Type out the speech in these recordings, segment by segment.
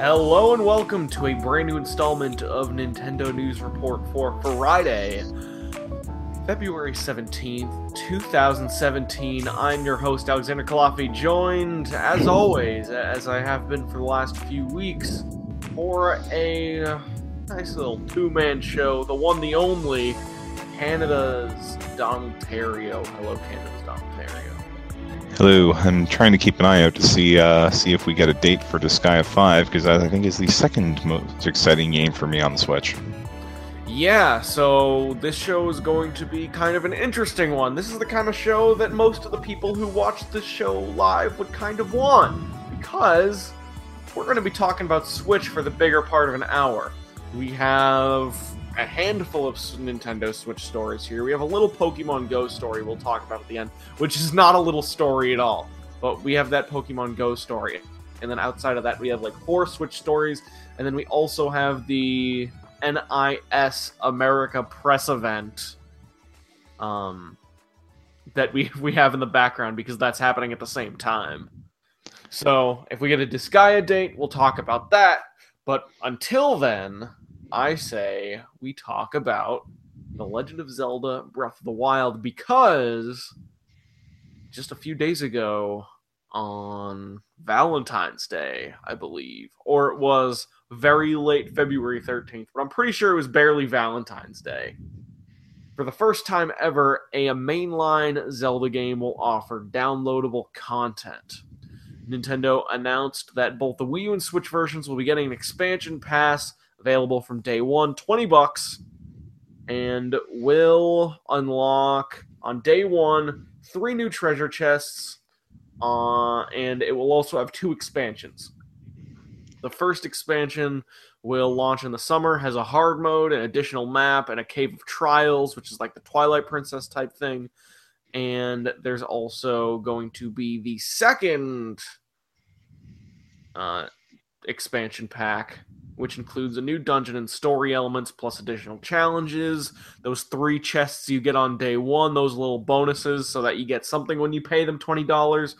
Hello and welcome to a brand new installment of Nintendo News Report for Friday, February 17th, 2017. I'm your host, Alexander Culafi, joined, as always, as I have been for the last few weeks, for a nice little two man show, the one, the only, Canada's Donald Theriault. Hello, Canada's Donald Theriault. Hello, I'm trying to keep an eye out to see uh, see if we get a date for Disgaea 5 because I think is the second most exciting game for me on the Switch. Yeah, so this show is going to be kind of an interesting one. This is the kind of show that most of the people who watch this show live would kind of want because we're going to be talking about Switch for the bigger part of an hour. We have a handful of Nintendo Switch stories here. We have a little Pokemon Go story we'll talk about at the end, which is not a little story at all. But we have that Pokemon Go story. And then outside of that, we have like four Switch stories. And then we also have the NIS America press event um, that we, we have in the background because that's happening at the same time. So if we get a Disgaea date, we'll talk about that. But until then, I say we talk about The Legend of Zelda Breath of the Wild because just a few days ago on Valentine's Day, I believe, or it was very late February 13th, but I'm pretty sure it was barely Valentine's Day. For the first time ever, a mainline Zelda game will offer downloadable content. Nintendo announced that both the Wii U and Switch versions will be getting an expansion pass available from day one, 20 bucks, and will unlock on day one three new treasure chests, uh, and it will also have two expansions. The first expansion will launch in the summer, has a hard mode, an additional map, and a cave of trials, which is like the Twilight Princess type thing. And there's also going to be the second uh, expansion pack, which includes a new dungeon and story elements plus additional challenges. Those three chests you get on day one, those little bonuses, so that you get something when you pay them $20.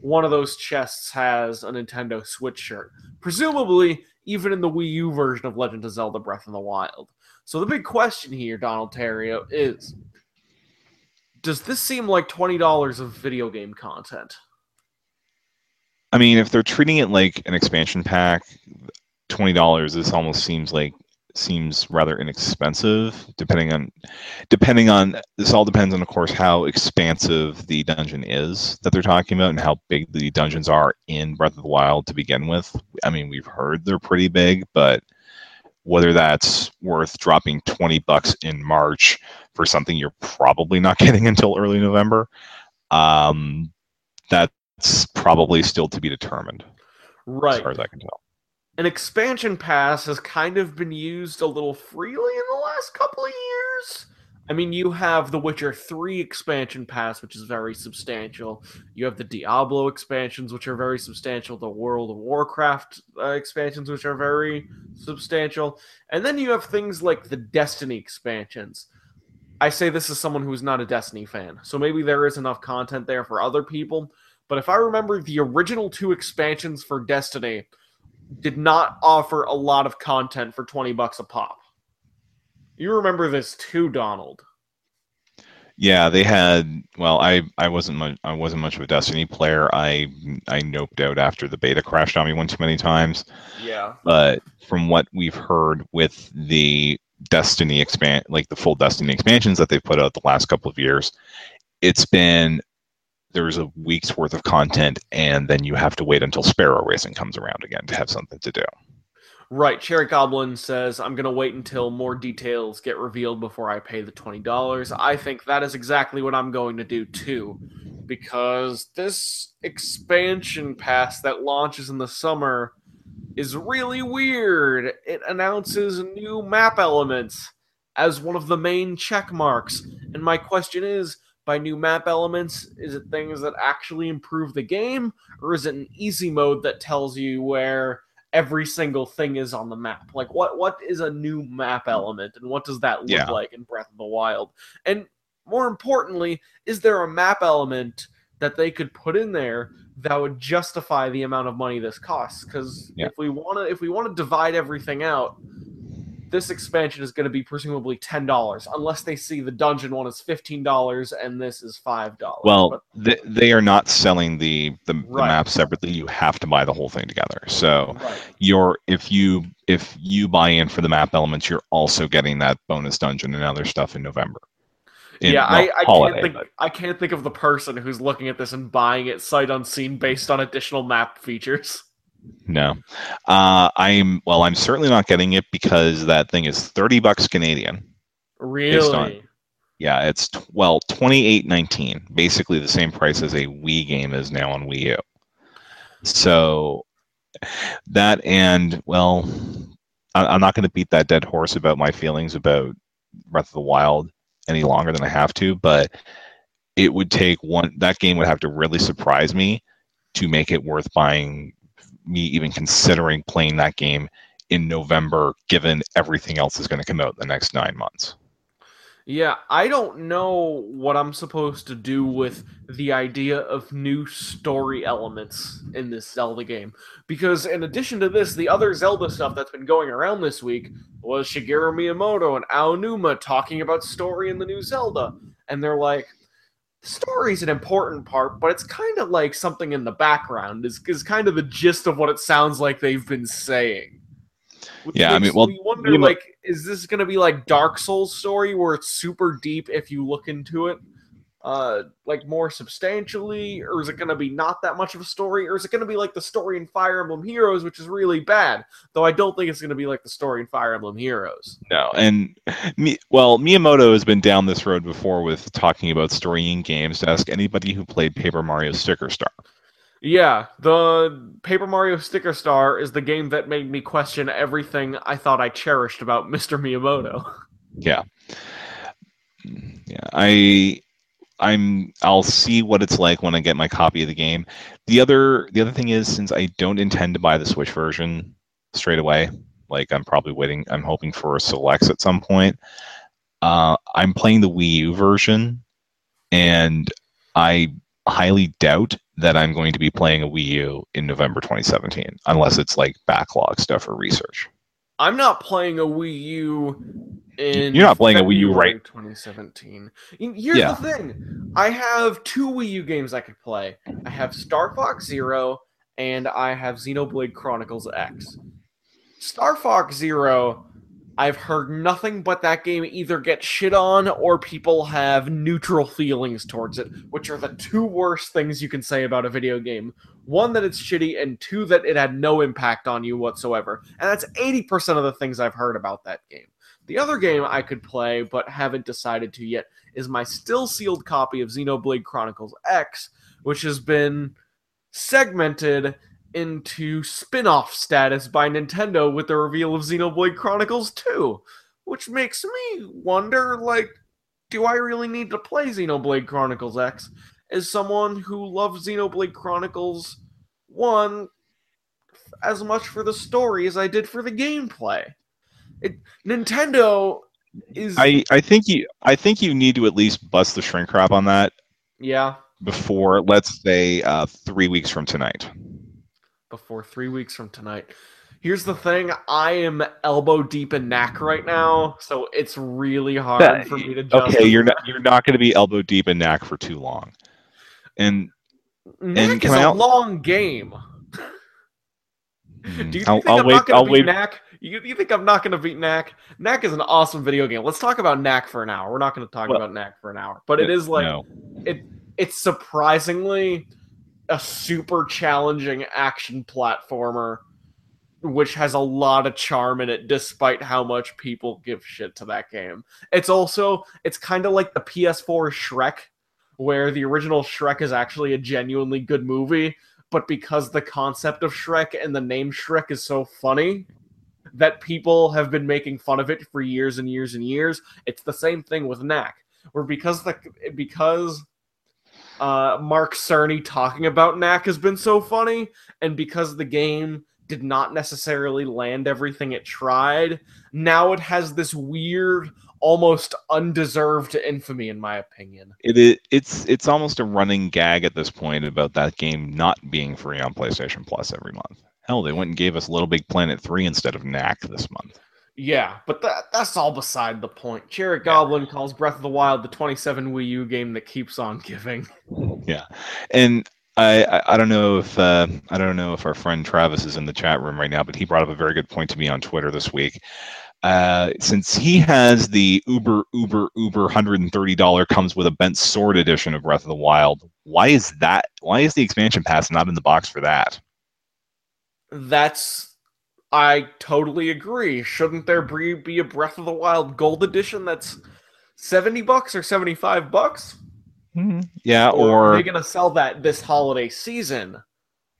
One of those chests has a Nintendo Switch shirt. Presumably, even in the Wii U version of Legend of Zelda Breath of the Wild. So the big question here, Donald Theriault, is does this seem like $20 of video game content? I mean, if they're treating it like an expansion pack, twenty dollars. This almost seems like seems rather inexpensive, depending on depending on this all depends on, of course, how expansive the dungeon is that they're talking about and how big the dungeons are in Breath of the Wild to begin with. I mean, we've heard they're pretty big, but whether that's worth dropping 20 bucks in March for something you're probably not getting until early November, um, that's probably still to be determined. Right. As far as I can tell an expansion pass has kind of been used a little freely in the last couple of years. I mean, you have the Witcher 3 expansion pass, which is very substantial. You have the Diablo expansions, which are very substantial. The World of Warcraft uh, expansions, which are very substantial. And then you have things like the Destiny expansions. I say this as someone who's not a Destiny fan, so maybe there is enough content there for other people. But if I remember the original two expansions for Destiny, did not offer a lot of content for 20 bucks a pop. You remember this too, Donald. Yeah, they had. Well, I I wasn't much. I wasn't much of a Destiny player. I I noped out after the beta crashed on me one too many times. Yeah. But from what we've heard with the Destiny expand, like the full Destiny expansions that they've put out the last couple of years, it's been there's a week's worth of content, and then you have to wait until Sparrow Racing comes around again to have something to do. Right. Cherry Goblin says, I'm going to wait until more details get revealed before I pay the $20. I think that is exactly what I'm going to do too, because this expansion pass that launches in the summer is really weird. It announces new map elements as one of the main check marks. And my question is, by new map elements? Is it things that actually improve the game, or is it an easy mode that tells you where every single thing is on the map? Like, what what is a new map element, and what does that look Yeah. like in Breath of the Wild? And more importantly, is there a map element that they could put in there that would justify the amount of money this costs. Because Yeah. if we want to, if we want to divide everything out, this expansion is going to be presumably ten dollars, unless they see the dungeon one is fifteen dollars and this is five dollars. Well, they, they are not selling the, the, the map separately. You have to buy the whole thing together. So right. you're if you if you buy in for the map elements, you're also getting that bonus dungeon and other stuff in November. In- yeah, I, I holiday, can't think. but- I can't think of the person who's looking at this and buying it sight unseen based on additional map features. No, uh, I'm well. I'm certainly not getting it because that thing is thirty bucks Canadian. Really? on- Yeah, it's t- well twenty eight nineteen, basically the same price as a Wii game is now on Wii U. So that and well, I, I'm not going to beat that dead horse about my feelings about Breath of the Wild any longer than I have to, but it would take one. That game would have to really surprise me to make it worth buying. Me even considering playing that game in November, given everything else is going to come out in the next nine months. Yeah, I don't know what I'm supposed to do with the idea of new story elements in this Zelda game. Because in addition to this, the other Zelda stuff that's been going around this week was Shigeru Miyamoto and Aonuma talking about story in the new Zelda. And they're like, story's an important part, but it's kind of like something in the background, is, is kind of the gist of what it sounds like they've been saying. Which Yeah, I mean, well, me wonder, Miyamo- like, is this going to be like Dark Souls story where it's super deep if you look into it, uh, like more substantially, or is it going to be not that much of a story, or is it going to be like the story in Fire Emblem Heroes, which is really bad? Though I don't think it's going to be like the story in Fire Emblem Heroes. No, and Mi- well, Miyamoto has been down this road before with talking about story in games. To ask anybody who played Paper Mario Sticker Star. Yeah, the Paper Mario Sticker Star is the game that made me question everything I thought I cherished about Mr. Miyamoto. Yeah, yeah. I, I'm. I'll see what it's like when I get my copy of the game. The other, the other thing is, since I don't intend to buy the Switch version straight away, like I'm probably waiting. I'm hoping for a selects at some point. Uh, I'm playing the Wii U version, and I highly doubt that I'm going to be playing a Wii U in November 2017, unless it's like backlog stuff or research. I'm not playing a Wii U in You're not playing a Wii U, right? 2017. Here's Yeah. the thing. I have two Wii U games I could play. I have Star Fox Zero and I have Xenoblade Chronicles X. Star Fox Zero, I've heard nothing but that game either get shit on or people have neutral feelings towards it, which are the two worst things you can say about a video game. One, that it's shitty, and two, that it had no impact on you whatsoever. And that's 80% of the things I've heard about that game. The other game I could play, but haven't decided to yet, is my still sealed copy of Xenoblade Chronicles X, which has been segmented into spin off status by Nintendo with the reveal of Xenoblade Chronicles 2. Which makes me wonder like, do I really need to play Xenoblade Chronicles X? As someone who loves Xenoblade Chronicles 1 as much for the story as I did for the gameplay. It, Nintendo is. I, I think you I think you need to at least bust the shrink wrap on that yeah, before let's say uh, three weeks from tonight. Before three weeks from tonight. Here's the thing: I am elbow deep in knack right now, so it's really hard Yeah, for me to. Justify. Okay, you're not you're not going to be elbow deep in knack for too long, and Knack can is a al- long game. mm, Do you I'll, think I'll I'm wait. not going to beat wait. Knack? You, you think I'm not going to beat Knack? Knack is an awesome video game. Let's talk about Knack for an hour. We're not going to talk Well- about Knack for an hour, but it is like no. it. It's surprisingly a super challenging action platformer, which has a lot of charm in it, despite how much people give shit to that game. It's also it's kind of like the PS4 Shrek, where the original Shrek is actually a genuinely good movie, but because the concept of Shrek and the name Shrek is so funny that people have been making fun of it for years and years and years. It's the same thing with Knack, where because the because uh, Mark Cerny talking about Knack has been so funny, and because the game did not necessarily land everything it tried, now it has this weird almost undeserved infamy, in my opinion. It is. It's it's almost a running gag at this point about that game not being free on PlayStation Plus every month. Hell, they went and gave us Little Big Planet three instead of Knack this month. Yeah, but that that's all beside the point. Jared Goblin yeah. calls Breath of the Wild the 27 Wii U game that keeps on giving. Yeah, and I, I, I don't know if uh, I don't know if our friend Travis is in the chat room right now, but he brought up a very good point to me on Twitter this week. Uh, since he has the Uber Uber Uber hundred and thirty dollar comes with a bent sword edition of Breath of the Wild, why is that? Why is the expansion pass not in the box for that? That's I totally agree. Shouldn't there be a Breath of the Wild Gold edition that's seventy bucks or seventy five bucks? Mm-hmm. Yeah, or, or are they going to sell that this holiday season?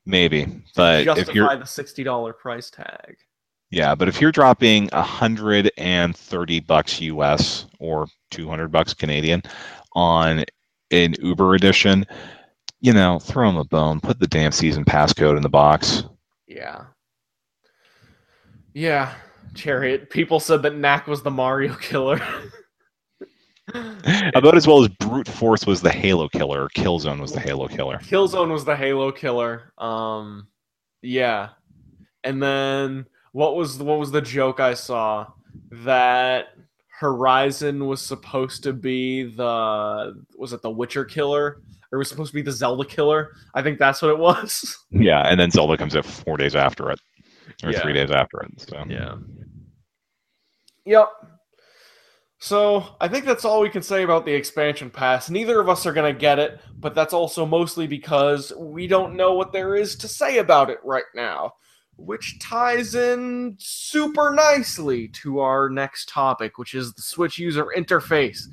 Maybe, but justify if you're the sixty dollar price tag. Yeah, but if you're dropping a hundred and thirty bucks US or two hundred bucks Canadian on an Uber edition, you know, throw them a bone. Put the damn season pass code in the box. Yeah. Yeah, Chariot. People said that Knack was the Mario killer. About as well as brute force was the Halo killer, or Killzone was the Halo killer. Killzone was the Halo killer. Um, yeah, and then what was what was the joke I saw that Horizon was supposed to be the was it the Witcher killer or was supposed to be the Zelda killer? I think that's what it was. Yeah, and then Zelda comes out four days after it, or yeah. three days after it. So yeah. Yep. So I think that's all we can say about the expansion pass. Neither of us are going to get it, but that's also mostly because we don't know what there is to say about it right now, which ties in super nicely to our next topic, which is the Switch user interface.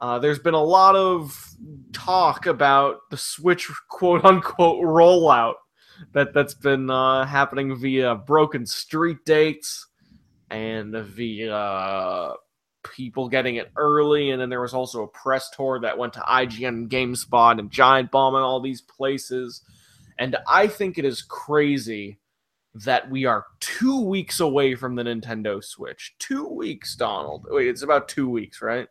Uh, there's been a lot of talk about the Switch quote unquote rollout that that's been uh, happening via broken street dates and via people getting it early, and then there was also a press tour that went to IGN, GameSpot, and Giant Bomb, and all these places. And I think it is crazy that we are two weeks away from the Nintendo Switch. Two weeks, Donald. Wait, it's about two weeks, right?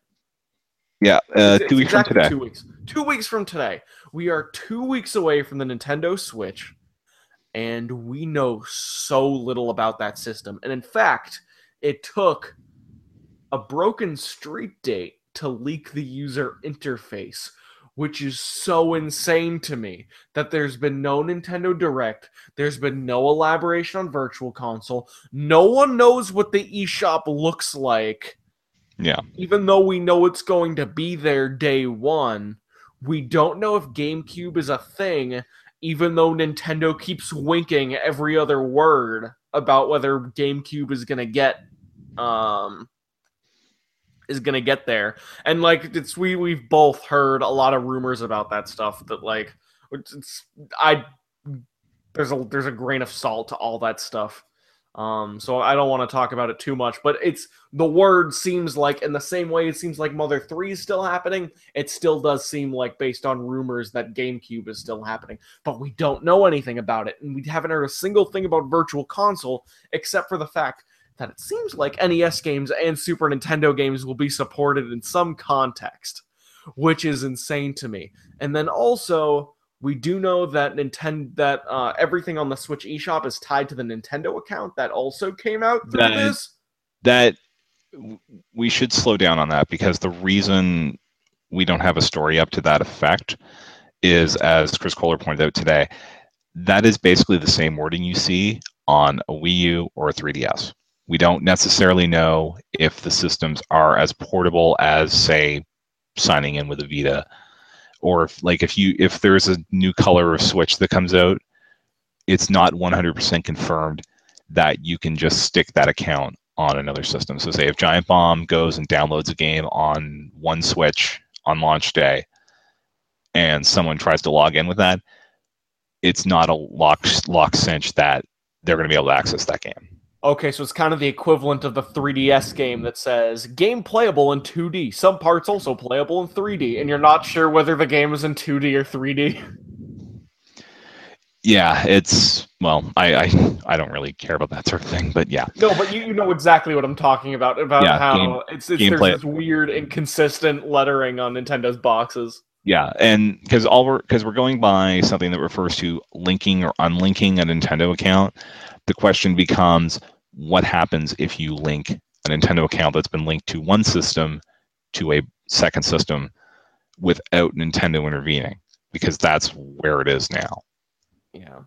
Yeah, uh, two weeks exactly from today. Two weeks. Two weeks from today. We are two weeks away from the Nintendo Switch, and we know so little about that system. And in fact, it took a broken street date to leak the user interface, which is so insane to me that there's been no Nintendo Direct, there's been no elaboration on Virtual Console, no one knows what the eShop looks like. Yeah. Even though we know it's going to be there day one, we don't know if GameCube is a thing, even though Nintendo keeps winking every other word about whether GameCube is to get um is gonna get there. And like it's we we've both heard a lot of rumors about that stuff that like it's I there's a there's a grain of salt to all that stuff. Um, so I don't want to talk about it too much, but it's the word seems like in the same way it seems like Mother 3 is still happening, it still does seem like based on rumors that GameCube is still happening. But we don't know anything about it, and we haven't heard a single thing about Virtual Console except for the fact that it seems like NES games and Super Nintendo games will be supported in some context, which is insane to me. And then also, we do know that Nintendo that uh, everything on the Switch eShop is tied to the Nintendo account that also came out through that, this. That we should slow down on that because the reason we don't have a story up to that effect is, as Chris Kohler pointed out today, that is basically the same wording you see on a Wii U or a 3DS. We don't necessarily know if the systems are as portable as, say, signing in with a Vita, or if, like if you if there's a new color or switch that comes out, it's not 100% confirmed that you can just stick that account on another system. So, say if Giant Bomb goes and downloads a game on one Switch on launch day, and someone tries to log in with that, it's not a lock lock cinch that they're going to be able to access that game. Okay, so it's kind of the equivalent of the 3DS game that says game playable in 2D. Some parts also playable in 3D, and you're not sure whether the game is in 2D or 3D. yeah, it's well, I, I I don't really care about that sort of thing, but yeah. No, but you, you know exactly what I'm talking about about Yeah, how game- it's, it's there's this weird inconsistent lettering on Nintendo's boxes. Yeah, and because all we're because we're going by something that refers to linking or unlinking a Nintendo account, the question becomes what happens if you link a Nintendo account that's been linked to one system to a second system without Nintendo intervening, because that's where it is now. Yeah.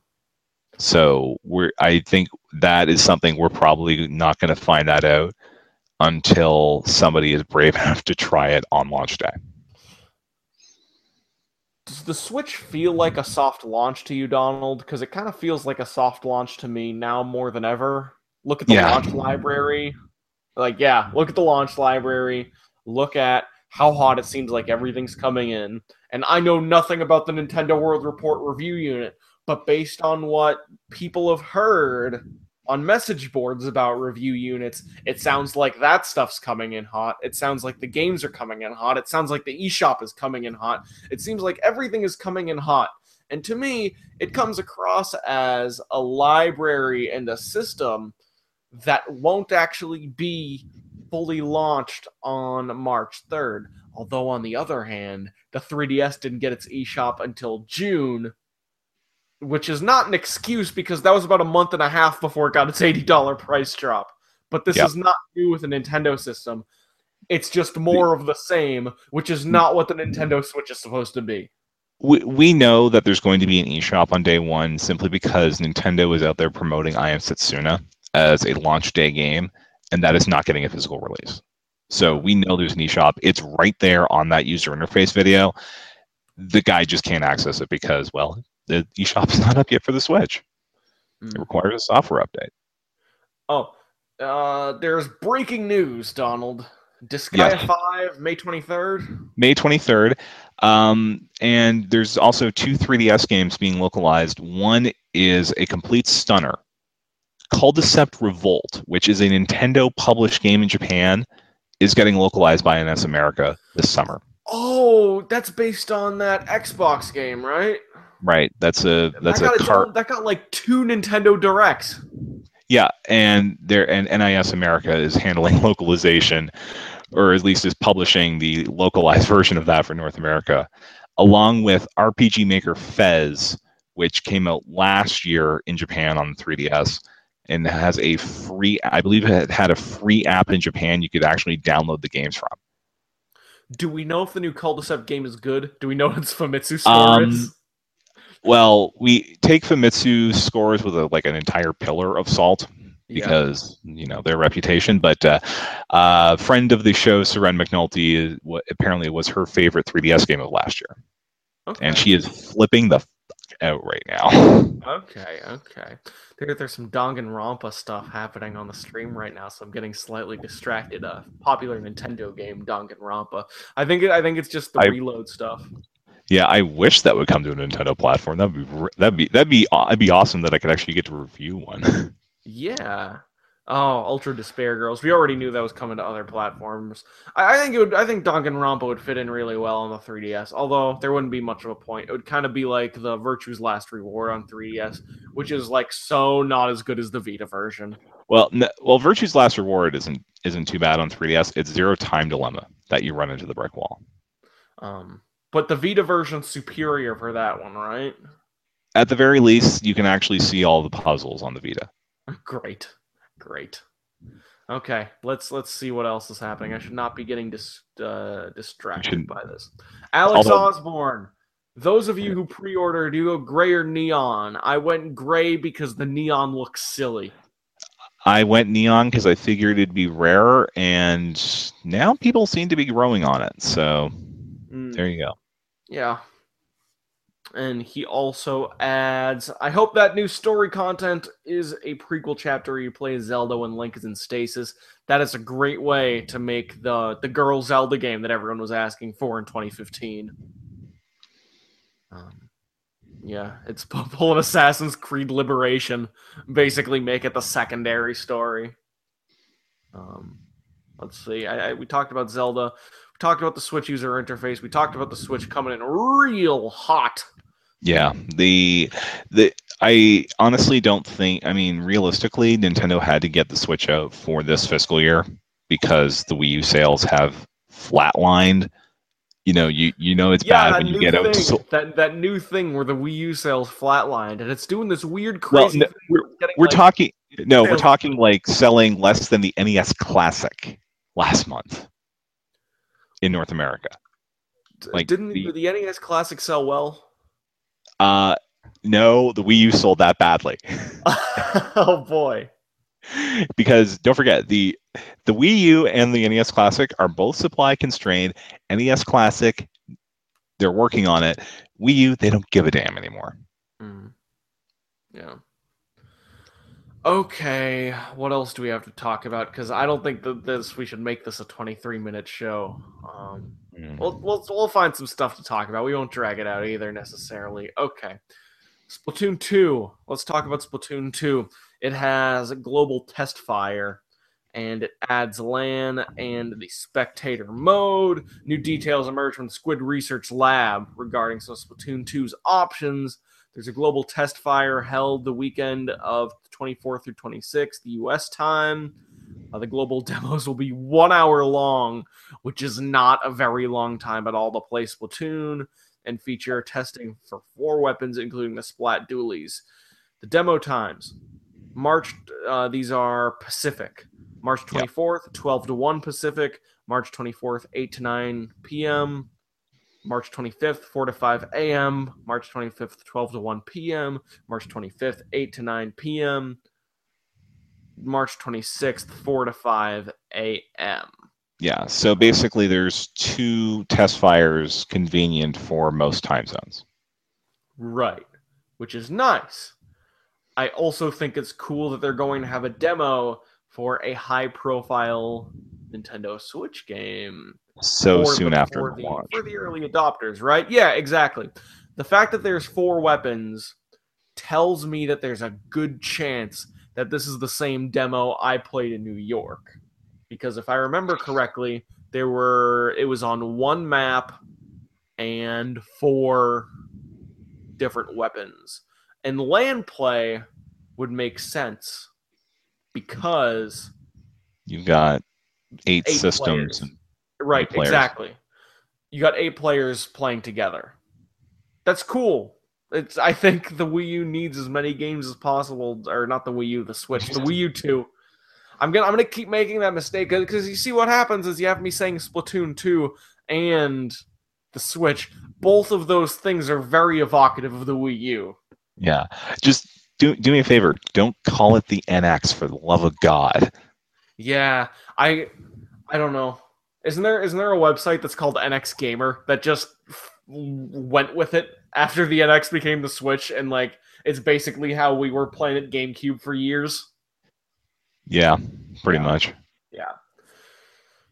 So we're I think that is something we're probably not going to find that out until somebody is brave enough to try it on launch day. Does the Switch feel like a soft launch to you, Donald? Because it kind of feels like a soft launch to me now more than ever. Look at the Yeah. launch library. Like, yeah, look at the launch library. Look at how hot it seems like everything's coming in. And I know nothing about the Nintendo World Report review unit, but based on what people have heard on message boards about review units, it sounds like that stuff's coming in hot. It sounds like the games are coming in hot. It sounds like the eShop is coming in hot. It seems like everything is coming in hot. And to me, it comes across as a library and a system that won't actually be fully launched on March 3rd. Although, on the other hand, the 3DS didn't get its eShop until June, which is not an excuse because that was about a month and a half before it got its $80 price drop. But this Yep. is not new with a Nintendo system. It's just more of the same, which is not what the Nintendo Switch is supposed to be. we, we know that there's going to be an eShop on day one simply because Nintendo is out there promoting I Am Setsuna as a launch day game, and that is not getting a physical release. So we know there's an eShop. It's right there on that user interface video. The guy just can't access it because, well, the eShop is not up yet for the Switch. It Hmm. requires a software update. Oh, uh, there's breaking news, Donald. Disgaea Yes. 5, May 23rd. May 23rd. Um, and there's also two 3DS games being localized. One is a complete stunner, Culdcept Revolt, which is a Nintendo published game in Japan, is getting localized by NIS America this summer. Oh, that's based on that Xbox game, right? Right. That's a that's that got a cart. that got like two Nintendo Directs. Yeah, and there and NIS America is handling localization, or at least is publishing the localized version of that for North America, along with RPG Maker Fes, which came out last year in Japan on 3DS and has a free. I believe it had a free app in Japan. You could actually download the games from. Do we know if the new Culdcept game is good? Do we know it's Famitsu scores? Um, Well, we take Famitsu scores with a, like an entire pillar of salt. Yeah. because you know their reputation. But uh, uh, friend of the show, Seren McNulty, is, what apparently was her favorite 3DS game of last year, okay. and she is flipping the out right now. Okay, okay. There, there's some Danganronpa stuff happening on the stream right now, so I'm getting slightly distracted. Uh, popular Nintendo game Danganronpa. I think it, I think it's just the I- reload stuff. Yeah, I wish that would come to a Nintendo platform. That'd be that'd be that'd be aw- it'd be awesome that I could actually get to review one. Yeah. Oh, Ultra Despair Girls. We already knew that was coming to other platforms. I, I think it would. I think Danganronpa would fit in really well on the 3DS. Although there wouldn't be much of a point. It would kind of be like the Virtue's Last Reward on 3DS, which is like so not as good as the Vita version. well, n- well, Virtue's Last Reward isn't isn't too bad on 3DS. It's Zero Time Dilemma that you run into the brick wall. Um, but the Vita version's superior for that one, right? At the very least, you can actually see all the puzzles on the Vita. Great, great. Okay, let's let's see what else is happening. I should not be getting dis- uh, distracted by this. Alex Although- Osborne. Those of you who pre-ordered, you go gray or neon. I went gray because the neon looks silly. I went neon because I figured it'd be rarer, and now people seem to be growing on it. So Mm, there you go. Yeah. And he also adds, I hope that new story content is a prequel chapter where you play Zelda when Link is in stasis. That is a great way to make the the girl Zelda game that everyone was asking for in 2015. Um, yeah, it's pu- pull an Assassin's Creed Liberation, basically make it the secondary story. Um, let's see. I, I, we talked about Zelda. Talked about the Switch user interface. We talked about the Switch coming in real hot Yeah, the the I honestly don't think. I mean, realistically, Nintendo had to get the Switch out for this fiscal year because the Wii U sales have flatlined. You know, you you know it's Yeah, bad when you get out. To, that that new thing where the Wii U sales flatlined, and it's doing this weird, well, crazy. no, thing we're we're like, talking. No, we're talking like selling less than the NES Classic last month in North America. like didn't the- the, NES Classic sell well? Uh, no, the Wii U sold that badly. oh boy. because don't forget the the Wii U and the NES Classic are both supply constrained. NES Classic, they're working on it. Wii U, they don't give a damn anymore. Mm. Yeah. Okay, what else do we have to talk about? Because I don't think that this we should make this a 23 minute show. Um, we'll, we'll we'll find some stuff to talk about. We won't drag it out either necessarily. Okay, Splatoon 2. Let's talk about Splatoon 2. It has a global test fire, and it adds LAN and the spectator mode. New details emerge from the Squid Research Lab regarding some Splatoon 2's options. There's a global test fire held the weekend of 24th through 26th, the U.S. time. Uh, the global demos will be one hour long, which is not a very long time at all to play Splatoon, and feature testing for four weapons, including the Splat Dualies. The demo times March, uh, these are Pacific. March Yeah. 24th, 12 to 1 Pacific. March 24th, 8 to 9 p.m. March 25th, 4 to 5 a.m. March 25th, 12 to 1 p.m. March 25th, 8 to 9 p.m. March 26th, 4 to 5 a.m. Yeah, so basically, there's two test fires convenient for most time zones. Right, which is nice. I also think it's cool that they're going to have a demo for a high profile Nintendo Switch game. So soon the- after for the, launch. for the early adopters, right? Yeah, exactly. The fact that there's four weapons tells me that there's a good chance that this is the same demo I played in New York. Because if I remember correctly, there were it was on one map and four different weapons. And land play would make sense because You've got eight, Eight systems. And, Right, exactly. You got eight players playing together. That's cool. It's I think the Wii U needs as many games as possible, or not the Wii U, the Switch, the Wii U two. I'm gonna I'm gonna keep making that mistake because you see what happens is you have me saying Splatoon two and the Switch. Both of those things are very evocative of the Wii U. yeah, just do do me a favor. Don't call it the NX for the love of God. Yeah, I I don't know. Isn't there isn't there a website that's called NX Gamer that just f- went with it after the NX became the Switch and like it's basically how we were playing at GameCube for years. Yeah, pretty Yeah. much. Yeah.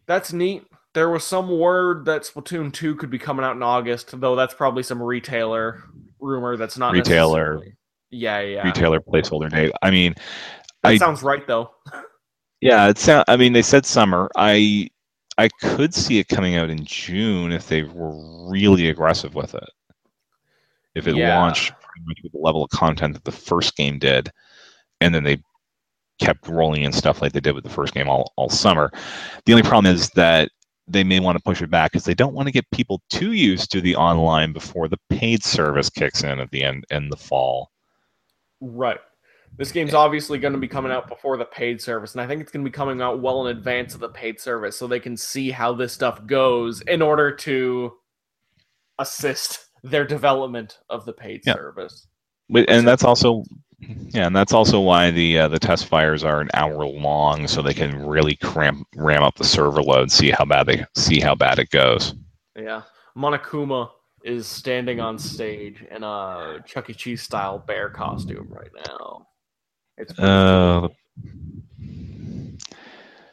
That's neat. There was some word that Splatoon 2 could be coming out in August, though that's probably some retailer rumor that's not Retailer. Yeah, yeah. Retailer placeholder date. I mean, That I- sounds right though. Yeah, it sound. I mean, they said summer. I I could see it coming out in June if they were really aggressive with it. If it Yeah. launched pretty much with the level of content that the first game did, and then they kept rolling in stuff like they did with the first game all, all summer. The only problem is that they may want to push it back because they don't want to get people too used to the online before the paid service kicks in at the end in the fall. Right. This game's obviously going to be coming out before the paid service, and I think it's going to be coming out well in advance of the paid service so they can see how this stuff goes in order to assist their development of the paid Yeah. service. But, and that's also yeah, and that's also why the uh, the test fires are an hour long, so they can really cram ram up the server load, see how bad they see how bad it goes. Yeah. Monokuma is standing on stage in a Chuck E. Cheese style bear costume right now. It's Uh.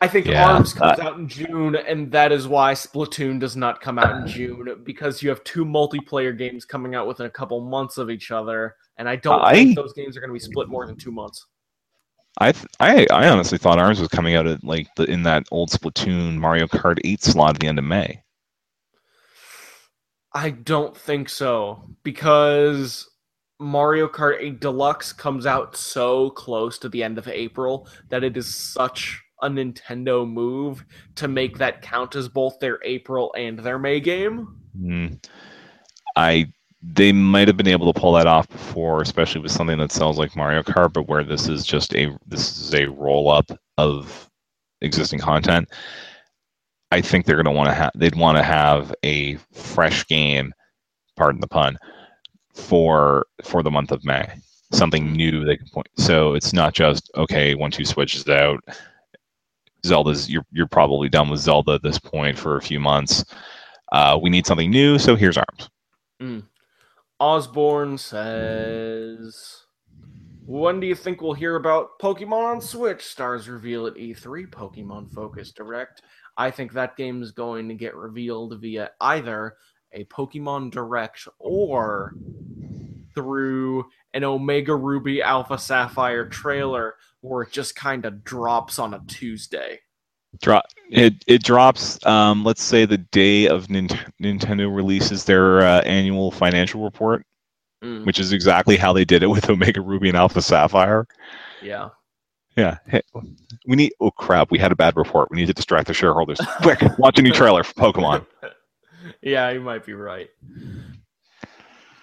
I think yeah, ARMS comes out in June, and that is why Splatoon does not come out in June because you have two multiplayer games coming out within a couple months of each other, and I don't I- think those games are going to be split more than two months. I th- I I honestly thought Arms was coming out at like the, in that old Splatoon Mario Kart 8 slot at the end of May. I don't think so because Mario Kart 8 Deluxe comes out so close to the end of April that it is such a Nintendo move to make that count as both their April and their May game. Mm. I they might have been able to pull that off before, especially with something that sells like Mario Kart, but where this is just a this is a roll up of existing content. I think they're going to want to have they'd want to have a fresh game, pardon the pun, for for the month of May. Something new they can point. So it's not just okay. One two switches out. Zelda's you're you're probably done with Zelda at this point for a few months. Uh, we need something new, so here's Arms. Mm. Osborne says, "When do you think we'll hear about Pokemon on Switch?" Stars reveal at E3 Pokemon Focus Direct. I think that game is going to get revealed via either a Pokemon Direct or through an Omega Ruby Alpha Sapphire trailer where it just kind of drops on a Tuesday. Drop it. It drops. Um, let's say the day of Nintendo releases their uh, annual financial report, mm. which is exactly how they did it with Omega Ruby and Alpha Sapphire. Yeah. Yeah. Hey, we need. Oh crap! We had a bad report. We need to distract the shareholders. Quick, watch a new trailer for Pokemon. yeah, you might be right.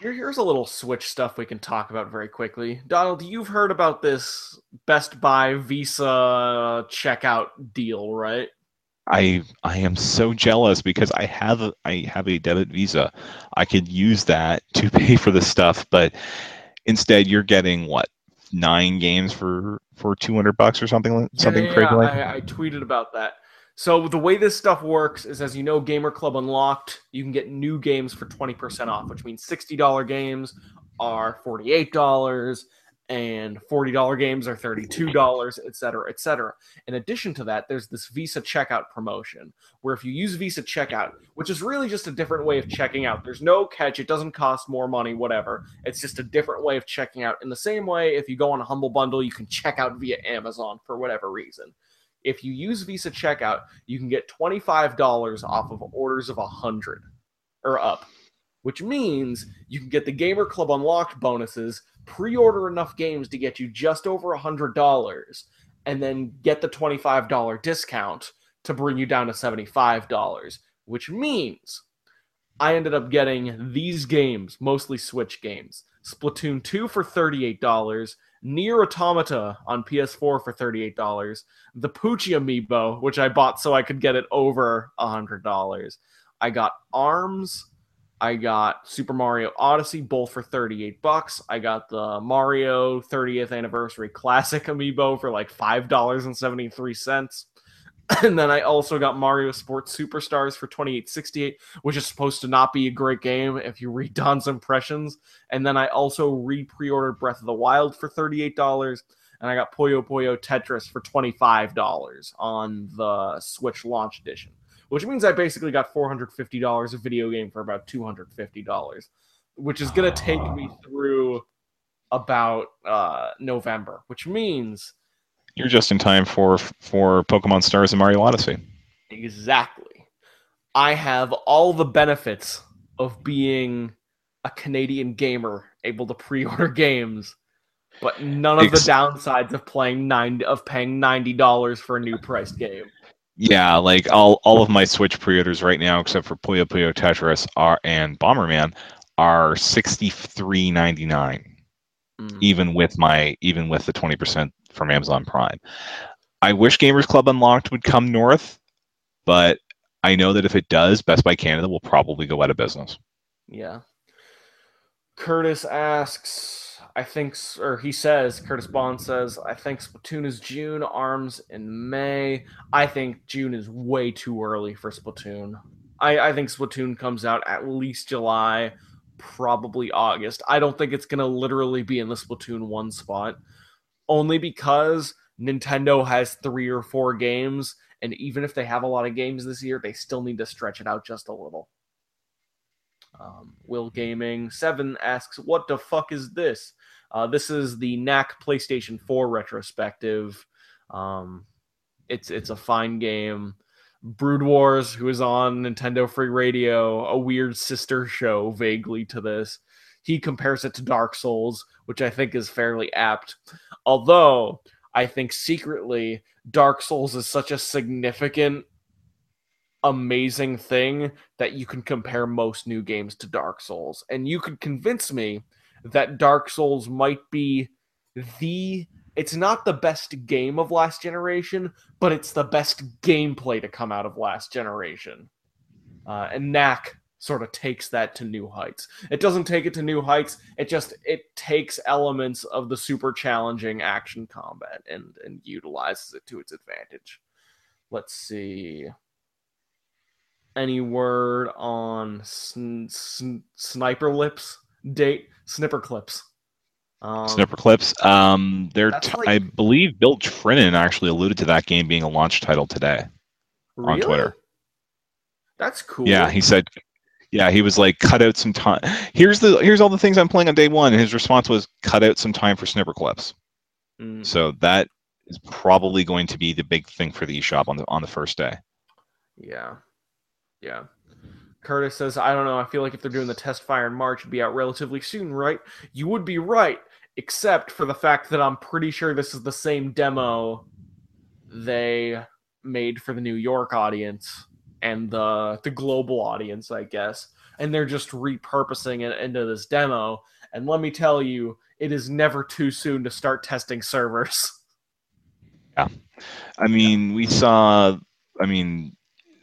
Here, here's a little Switch stuff we can talk about very quickly. Donald, you've heard about this Best Buy Visa checkout deal, right? I I am so jealous because I have a, I have a debit Visa. I could use that to pay for the stuff, but instead you're getting what nine games for for 200 bucks or something something yeah, crazy like I, I tweeted about that so the way this stuff works is as you know gamer club unlocked you can get new games for 20% off which means $60 games are $48 and $40 games are $32, et cetera, et cetera. In addition to that, there's this Visa checkout promotion where if you use Visa checkout, which is really just a different way of checking out, there's no catch, it doesn't cost more money, whatever. It's just a different way of checking out. In the same way, if you go on a Humble Bundle, you can check out via Amazon for whatever reason. If you use Visa checkout, you can get $25 off of orders of 100 or up, which means you can get the Gamer Club Unlocked bonuses pre-order enough games to get you just over a hundred dollars and then get the $25 discount to bring you down to $75 which means i ended up getting these games mostly switch games. Splatoon 2 for $38 NieR Automata on ps4 for $38 the Poochy amiibo which i bought so i could get it over a $100 i got arms I got Super Mario Odyssey both for 38 bucks. I got the Mario 30th anniversary classic amiibo for like $5.73. And then I also got Mario Sports Superstars for 28.68, which is supposed to not be a great game if you read Don's impressions. And then I also re-pre-ordered Breath of the Wild for $38 and I got Puyo Puyo Tetris for $25 on the Switch launch edition which means I basically got $450 a video game for about $250, which is going to take me through about uh, November, which means you're just in time for for Pokemon Stars and Mario Odyssey. Exactly. I have all the benefits of being a Canadian gamer able to pre-order games, but none of Ex- the downsides of playing nine of paying ninety dollars for a new priced game. Yeah, like all all of my Switch pre-orders right now, except for Puyo Puyo Tetris, are and Bomberman, are sixty three ninety nine, mm. even with my even with the twenty percent from Amazon Prime. I wish Gamers Club Unlocked would come north, but I know that if it does, Best Buy Canada will probably go out of business. Yeah. Curtis asks, I think, or he says, Curtis Bond says, I think Splatoon is June, Arms in May. I think June is way too early for Splatoon. I, I think Splatoon comes out at least July, probably August. I don't think it's going to literally be in the Splatoon 1 spot, only because Nintendo has three or four games, and even if they have a lot of games this year, they still need to stretch it out just a little. Um, Will Gaming 7 asks, What the fuck is this? Uh, this is the Knack PlayStation 4 retrospective. Um, it's it's a fine game. Brood Wars, who is on Nintendo Free Radio, a weird sister show vaguely to this. He compares it to Dark Souls, which I think is fairly apt. Although I think secretly Dark Souls is such a significant, amazing thing that you can compare most new games to Dark Souls. And you could convince me that Dark Souls might be the it's not the best game of last generation, but it's the best gameplay to come out of last generation. Uh, and Knack sort of takes that to new heights. It doesn't take it to new heights. It just it takes elements of the super challenging action combat and and utilizes it to its advantage. Let's see. Any word on sn- sn- Sniper Lips date? Snipper Clips. Um, Snipper Clips. Um, they're t- like- I believe Bill Trinen actually alluded to that game being a launch title today. really? Twitter. That's cool. Yeah, he said. Yeah, he was like, cut out some time. Here's the here's all the things I'm playing on day one, and his response was, cut out some time for Snipper Clips. Mm. So that is probably going to be the big thing for the eShop on the on the first day. Yeah. Yeah. Curtis says, I don't know. I feel like if they're doing the test fire in March, it'd be out relatively soon, right? You would be right, except for the fact that I'm pretty sure this is the same demo they made for the New York audience and the the global audience, I guess. And they're just repurposing it into this demo. And let me tell you, it is never too soon to start testing servers. Yeah, I mean, we saw. I mean,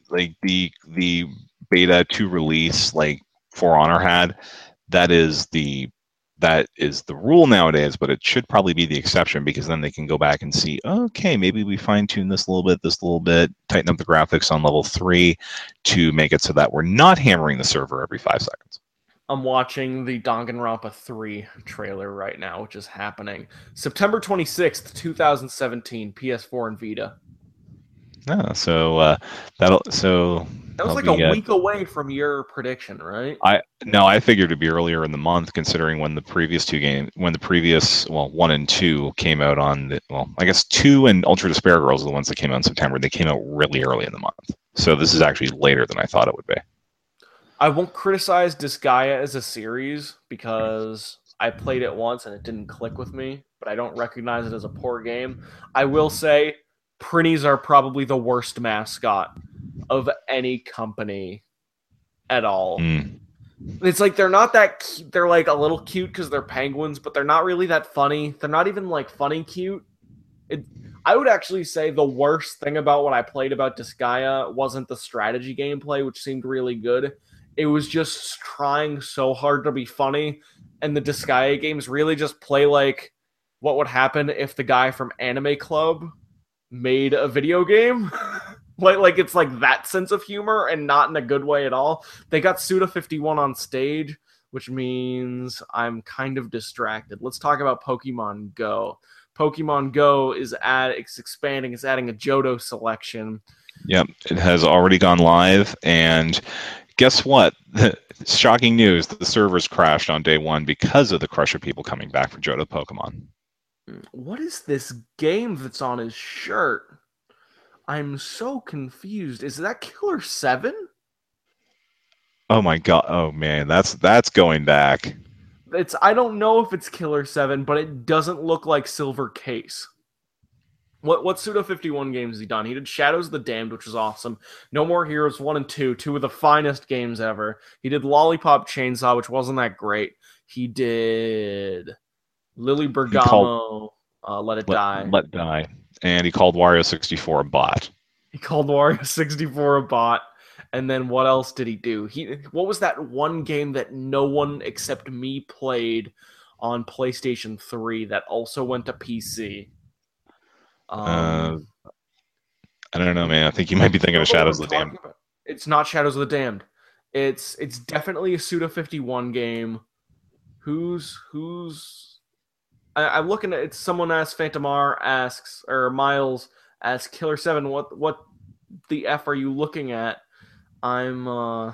like the the beta to release, like For Honor had. That is the that is the rule nowadays, but it should probably be the exception because then they can go back and see, okay, maybe we fine tune this a little bit, this a little bit, tighten up the graphics on level three to make it so that we're not hammering the server every five seconds. I'm watching the Danganronpa 3 trailer right now, which is happening September 26th, 2017, PS4 and Vita. Yeah, so uh, that'll so That was like a uh, week away from your prediction, right? I no, I figured it'd be earlier in the month, considering when the previous two games, when the previous well one and two came out on the well, I guess two and Ultra Despair Girls are the ones that came out in September. They came out really early in the month, so this is actually later than I thought it would be. I won't criticize Disgaea as a series because I played it once and it didn't click with me, but I don't recognize it as a poor game. I will say Prinnies are probably the worst mascot of any company at all. Mm. It's like they're not that cu- they're like a little cute because they're penguins, but they're not really that funny. They're not even like funny cute. It I would actually say the worst thing about what I played about Disgaea wasn't the strategy gameplay, which seemed really good. It was just trying so hard to be funny, and the Disgaea games really just play like what would happen if the guy from Anime Club made a video game. like like it's like that sense of humor and not in a good way at all. They got Suda51 on stage, which means I'm kind of distracted. Let's talk about Pokemon Go. Pokemon Go is at it's expanding, it's adding a Johto selection. Yep, it has already gone live, and guess what? Shocking news: the servers crashed on day one because of the Crusher people coming back for Johto Pokemon. What is this game that's on his shirt? I'm so confused. Is that Killer 7? Oh my god! Oh man, that's that's going back. It's I don't know if it's Killer 7, but it doesn't look like Silver Case. What what Suda 51 games has he done? He did Shadows of the Damned, which was awesome. No More Heroes 1 and 2, two of the finest games ever. He did Lollipop Chainsaw, which wasn't that great. He did Lily Bergamo, called- uh, Let It Let, Die. let die, and he called Wario sixty four a bot. He called Wario 64 a bot. And then what else did he do? He what was that one game that no one except me played on PlayStation 3 that also went to PC? Um, I don't know, man. I think you might be thinking of Shadows of the Damned. about? It's not Shadows of the Damned. It's it's definitely a Suda 51 game. Who's who's I, I'm looking at it's someone asks Phantom R asks or Miles asks Killer Seven what what the F are you looking at? I'm uh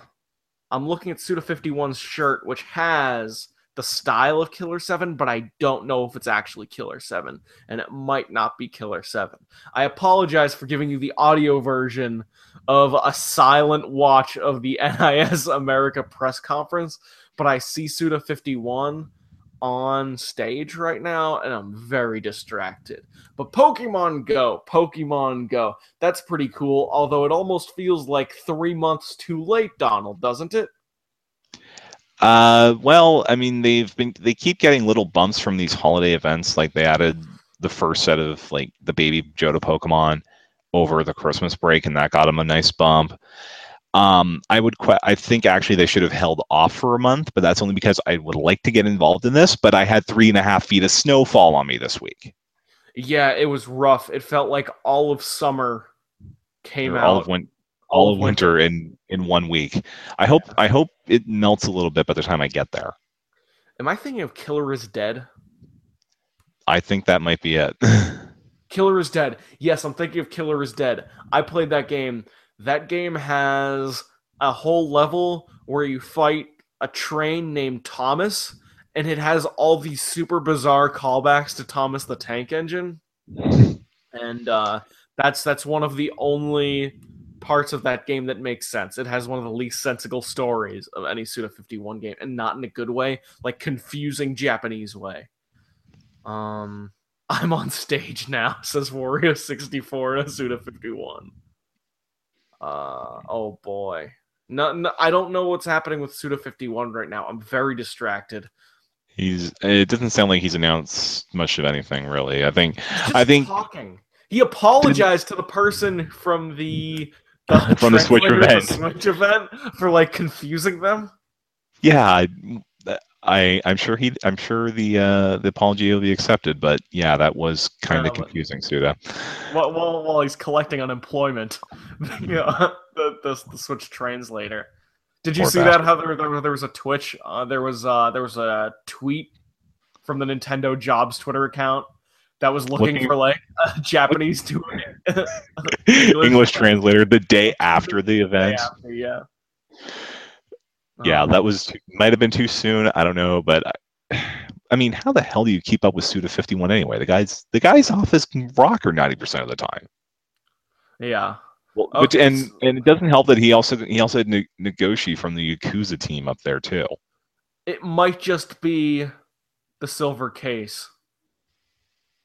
I'm looking at Suda 51's shirt, which has the style of Killer 7, but I don't know if it's actually Killer 7, and it might not be Killer 7. I apologize for giving you the audio version of a silent watch of the NIS America press conference, but I see Suda 51 on stage right now, and I'm very distracted. But Pokemon Go, Pokemon Go, that's pretty cool, although it almost feels like three months too late, Donald, doesn't it? Uh, well, I mean, they've been they keep getting little bumps from these holiday events. Like they added the first set of like the baby Johto Pokemon over the Christmas break, and that got them a nice bump. Um, I would, que- I think actually they should have held off for a month, but that's only because I would like to get involved in this. But I had three and a half feet of snowfall on me this week. Yeah, it was rough. It felt like all of summer came Or out. all of win- all of winter in in one week. I hope I hope it melts a little bit by the time I get there. Am I thinking of Killer is Dead? I think that might be it. Killer is Dead. Yes, I'm thinking of Killer is Dead. I played that game. That game has a whole level where you fight a train named Thomas, and it has all these super bizarre callbacks to Thomas the Tank Engine. And uh, that's that's one of the only parts of that game that makes sense. It has one of the least sensible stories of any Suda 51 game, and not in a good way, like confusing Japanese way. Um, I'm on stage now, says Wario64 in Suda 51. Uh, oh boy. No, no, I don't know what's happening with Suda 51 right now. I'm very distracted. he's. It doesn't sound like he's announced much of anything really. I think. I think talking. He apologized to the person from the, the From the Switch event. the Switch event for like confusing them. Yeah, I, I'm sure he. I'm sure the uh, the apology will be accepted. But yeah, that was kind of but- confusing, Suda. while, while, while he's collecting unemployment. yeah, the, the the Switch translator. Did you Poor see that? bastard. How there, there, there was a Twitch? Uh, there was uh, there was a tweet from the Nintendo Jobs Twitter account that was looking, Looking- for like a Japanese to English translator the day after the event. after, yeah. Yeah, Um, that was might have been too soon. I don't know, but I, I mean, how the hell do you keep up with Suda 51 anyway? The guy's the guy's off his rocker 90 percent of the time. yeah. Well, Okay, which, and and it doesn't help that he also he also had Ne- Nagoshi from the Yakuza team up there too. It might just be the silver case.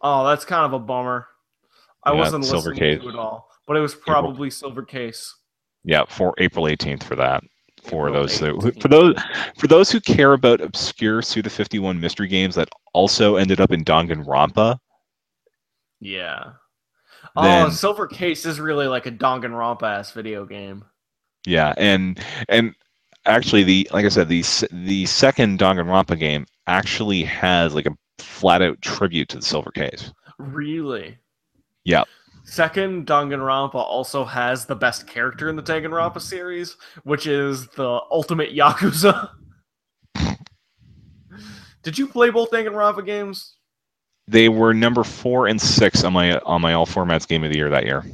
Oh, that's kind of a bummer. I Yeah, wasn't silver listening case. to it all, but it was probably silver case. Yeah, for April 18th for that. For those who, 18th. for those for those who care about obscure Suda 51 mystery games that also ended up in Danganronpa, Yeah. Oh, Silver Case is really like a Danganronpa ass video game. yeah, and and actually the like I said the the second Danganronpa game actually has like a flat out tribute to the Silver Case. Really? Yep. Second, Danganronpa also has the best character in the Danganronpa series, which is the ultimate Yakuza. Did you play both Danganronpa games? They were number four and six on my on my all formats game of the year that year.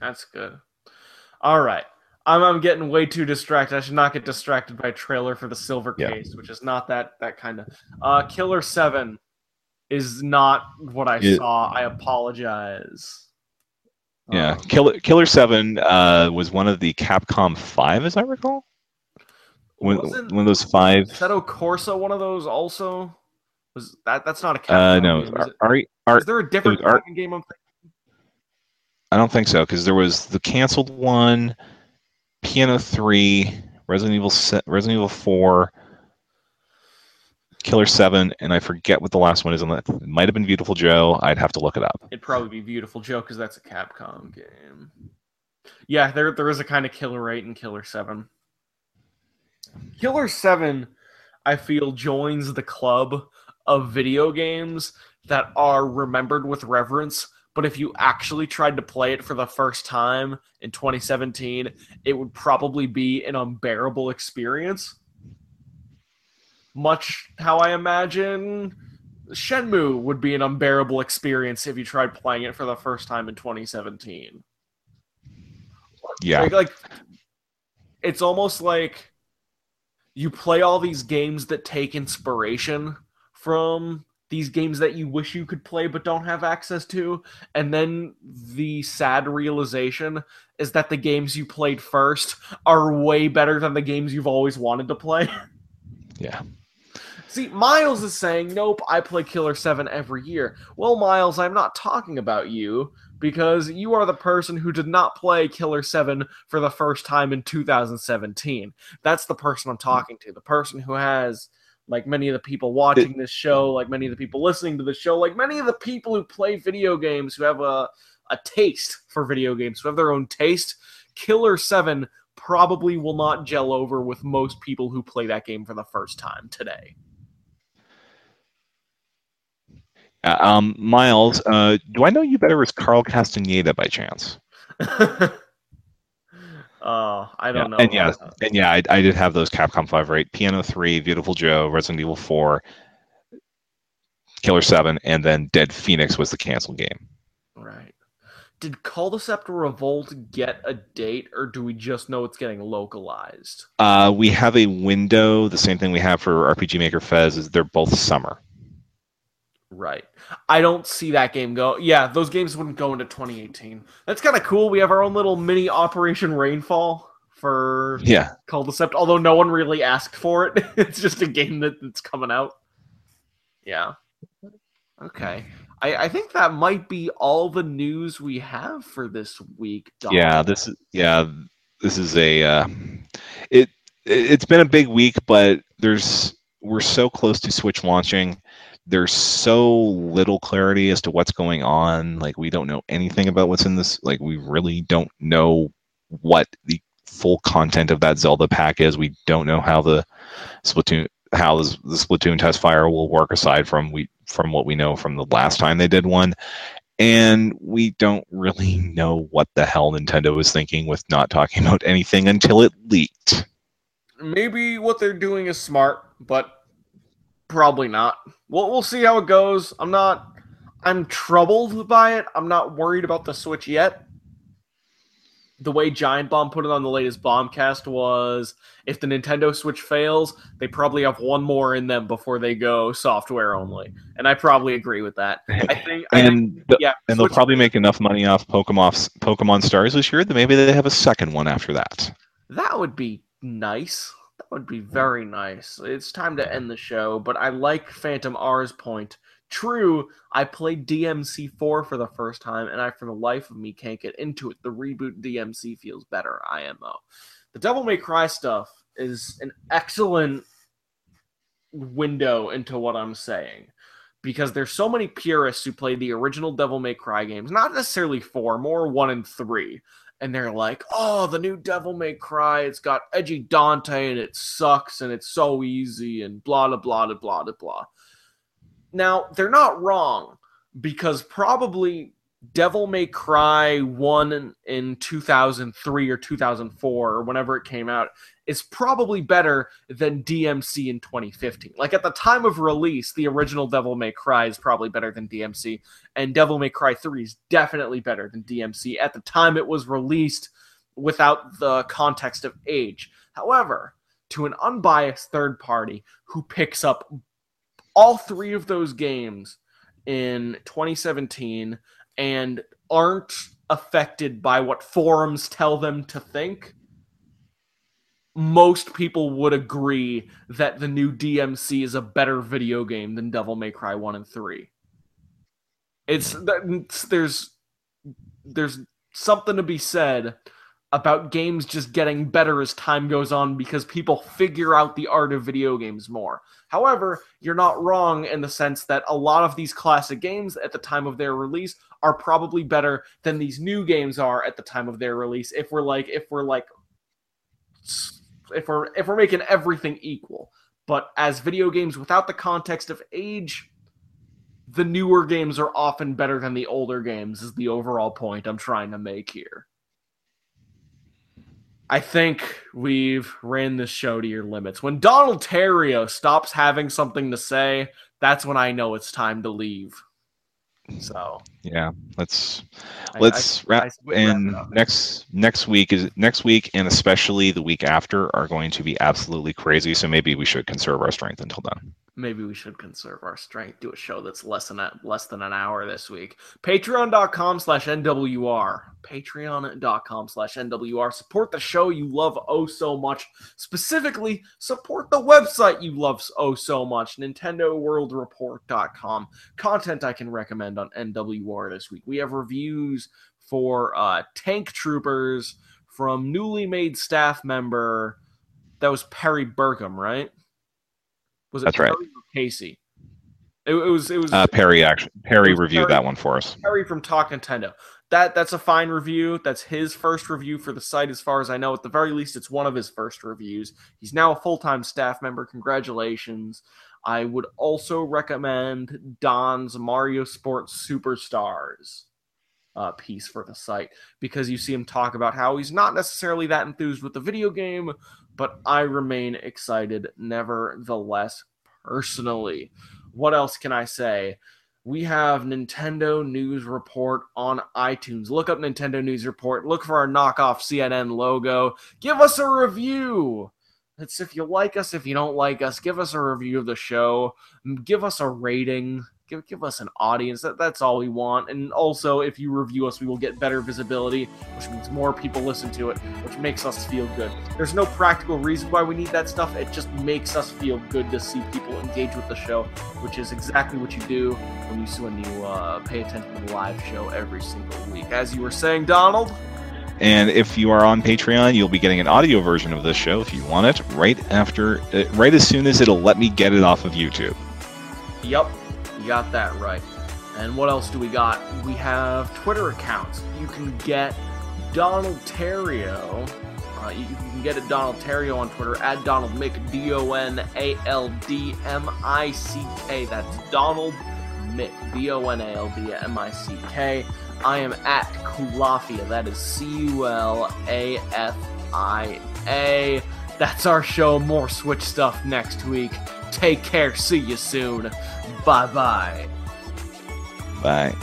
That's good. All right. I'm, I'm getting way too distracted. I should not get distracted by a trailer for the Silver Yeah. Case, which is not that that kind of. Uh, Killer Seven is not what I It- saw. I apologize. Yeah, Um, Killer Killer Seven uh, was one of the Capcom Five, as I recall. One, wasn't one of those five. Seto Corsa one of those also? Was that that's not a Capcom Uh, no, game, is, Ar- it? Ari- Ar- Is there a different Ar- game I'm thinking? I don't think so because there was the canceled one, Piano Three, Resident Evil, se- Resident Evil Four, Killer Seven, and I forget what the last one is. On that, it might have been Beautiful Joe. I'd have to look it up. It'd probably be Beautiful Joe because that's a Capcom game. Yeah, there there is a kind of Killer Eight and Killer Seven. Killer Seven, I feel, joins the club of video games that are remembered with reverence. But if you actually tried to play it for the first time in 2017, it would probably be an unbearable experience. Much how I imagine Shenmue would be an unbearable experience if you tried playing it for the first time in 2017. Yeah, Like, like it's almost like you play all these games that take inspiration from these games that you wish you could play but don't have access to and then the sad realization is that the games you played first are way better than the games you've always wanted to play Yeah. See miles is saying nope i play killer 7 every year. Well miles i'm not talking about you because you are the person who did not play killer 7 for the first time in 2017 that's the person i'm talking to the person who has like many of the people watching this show, like many of the people listening to the show, like many of the people who play video games who have a, a taste for video games, who have their own taste, Killer 7 probably will not gel over with most people who play that game for the first time today. Uh, um, Miles, uh, do I know you better as Carl Castaneda by chance? Uh, I don't yeah, know. And yeah, and yeah, I, I did have those Capcom Five, right? Piano Three, Beautiful Joe, Resident Evil Four, Killer Seven, and then Dead Phoenix was the canceled game. Right. Did Culdcept Revolt get a date, or do we just know it's getting localized? Uh, we have a window. The same thing we have for RPG Maker Fes is they're both summer. Right. I don't see that game go. Yeah, those games wouldn't go into 2018. That's kind of cool. We have our own little mini Operation Rainfall for Yeah, Culdcept, although no one really asked for it. it's just a game that, that's coming out. Yeah. Okay. I, I think that might be all the news we have for this week. Yeah. This is yeah. This is a uh, it. It's been a big week, but there's we're so close to Switch launching. There's so little clarity as to what's going on. Like we don't know anything about what's in this. Like we really don't know what the full content of that Zelda pack is. We don't know how the Splatoon how the, the Splatoon test fire will work aside from we from what we know from the last time they did one. And we don't really know what the hell Nintendo was thinking with not talking about anything until it leaked. maybe what they're doing is smart, but probably not. We'll we'll see how it goes. I'm not I'm troubled by it. I'm not worried about the Switch yet. The way Giant Bomb put it on the latest Bombcast was if the Nintendo Switch fails, they probably have one more in them before they go software only. And I probably agree with that. I think I think And the- yeah, and they'll probably make enough money off Pokemon Pokemon Stars this year that maybe they have a second one after that. That would be nice. Would be very nice. It's time to end the show, but I like Phantom R's point. True, I played DMC4 for the first time, and I, for the life of me, can't get into it. The reboot DMC feels better, IMO. The Devil May Cry stuff is an excellent window into what I'm saying. Because there's so many purists who play the original Devil May Cry games, not necessarily four, more one and three and they're like, "Oh, the new Devil May Cry. It's got edgy Dante, and it sucks, and it's so easy, and blah blah blah blah blah blah blah." Now they're not wrong because probably Devil May Cry one in 2003 or 2004 or whenever it came out is probably better than DMC in 2015. Like at the time of release, the original Devil May Cry is probably better than DMC, and Devil May Cry 3 is definitely better than DMC at the time it was released without the context of age. However, to an unbiased third party who picks up all three of those games in 2017 and aren't affected by what forums tell them to think, most people would agree that the new DMC is a better video game than Devil May Cry 1 and 3. It's, it's there's there's something to be said about games just getting better as time goes on because people figure out the art of video games more. However, you're not wrong in the sense that a lot of these classic games at the time of their release are probably better than these new games are at the time of their release if we're like if we're like if we're if we're making everything equal. But as video games without the context of age, the newer games are often better than the older games is the overall point I'm trying to make here. I think we've ran this show to your limits. When Donald Theriault stops having something to say, that's when I know it's time to leave. So yeah, let's let's I- wrap I and up. next next week is next week and especially the week after are going to be absolutely crazy. So maybe we should conserve our strength until then. Maybe we should conserve our strength do a show that's less than a, less than an hour this week. Patreon.com slash nwr patreon.com slash nwr support the show you love oh so much. Specifically support the website you love oh so much. Nintendoworldreport.com content i can recommend on nwr this week. We have reviews for uh tank troopers from newly made staff member that was perry burkum right was it That's right. Perry or Casey? It, it was it was Uh, Perry actually Perry reviewed Perry. that one for us. Perry from Talk Nintendo. That that's a fine review. That's his first review for the site, as far as I know. At the very least, it's one of his first reviews. He's now a full time staff member. Congratulations. I would also recommend Don's Mario Sports Superstars uh, piece for the site because you see him talk about how he's not necessarily that enthused with the video game, but I remain excited nevertheless, personally. What else can I say? We have Nintendo News Report on iTunes. Look up Nintendo News Report. Look for our knockoff CNN logo. Give us a review. It's if you like us, if you don't like us, give us a review of the show. Give us a rating. Give, give us an audience. That, that's all we want. And also, if you review us, we will get better visibility, which means more people listen to it, which makes us feel good. There's no practical reason why we need that stuff. It just makes us feel good to see people engage with the show, which is exactly what you do when you when you uh, pay attention to the live show every single week. As you were saying, Donald. And if you are on Patreon, you'll be getting an audio version of this show if you want it right after, uh, right as soon as it'll let me get it off of YouTube. Yep, got that right. And what else do we got? We have Twitter accounts. You can get Donald Theriault. Uh, you, you can get it Donald Theriault on Twitter at Donald Mick D O N A L D M I C K. That's Donald Mick D O N A L D M I C K. I am at Culafia. That is C U L A F I A. That's our show. More Switch stuff next week. Take care. See you soon. Bye bye. Bye.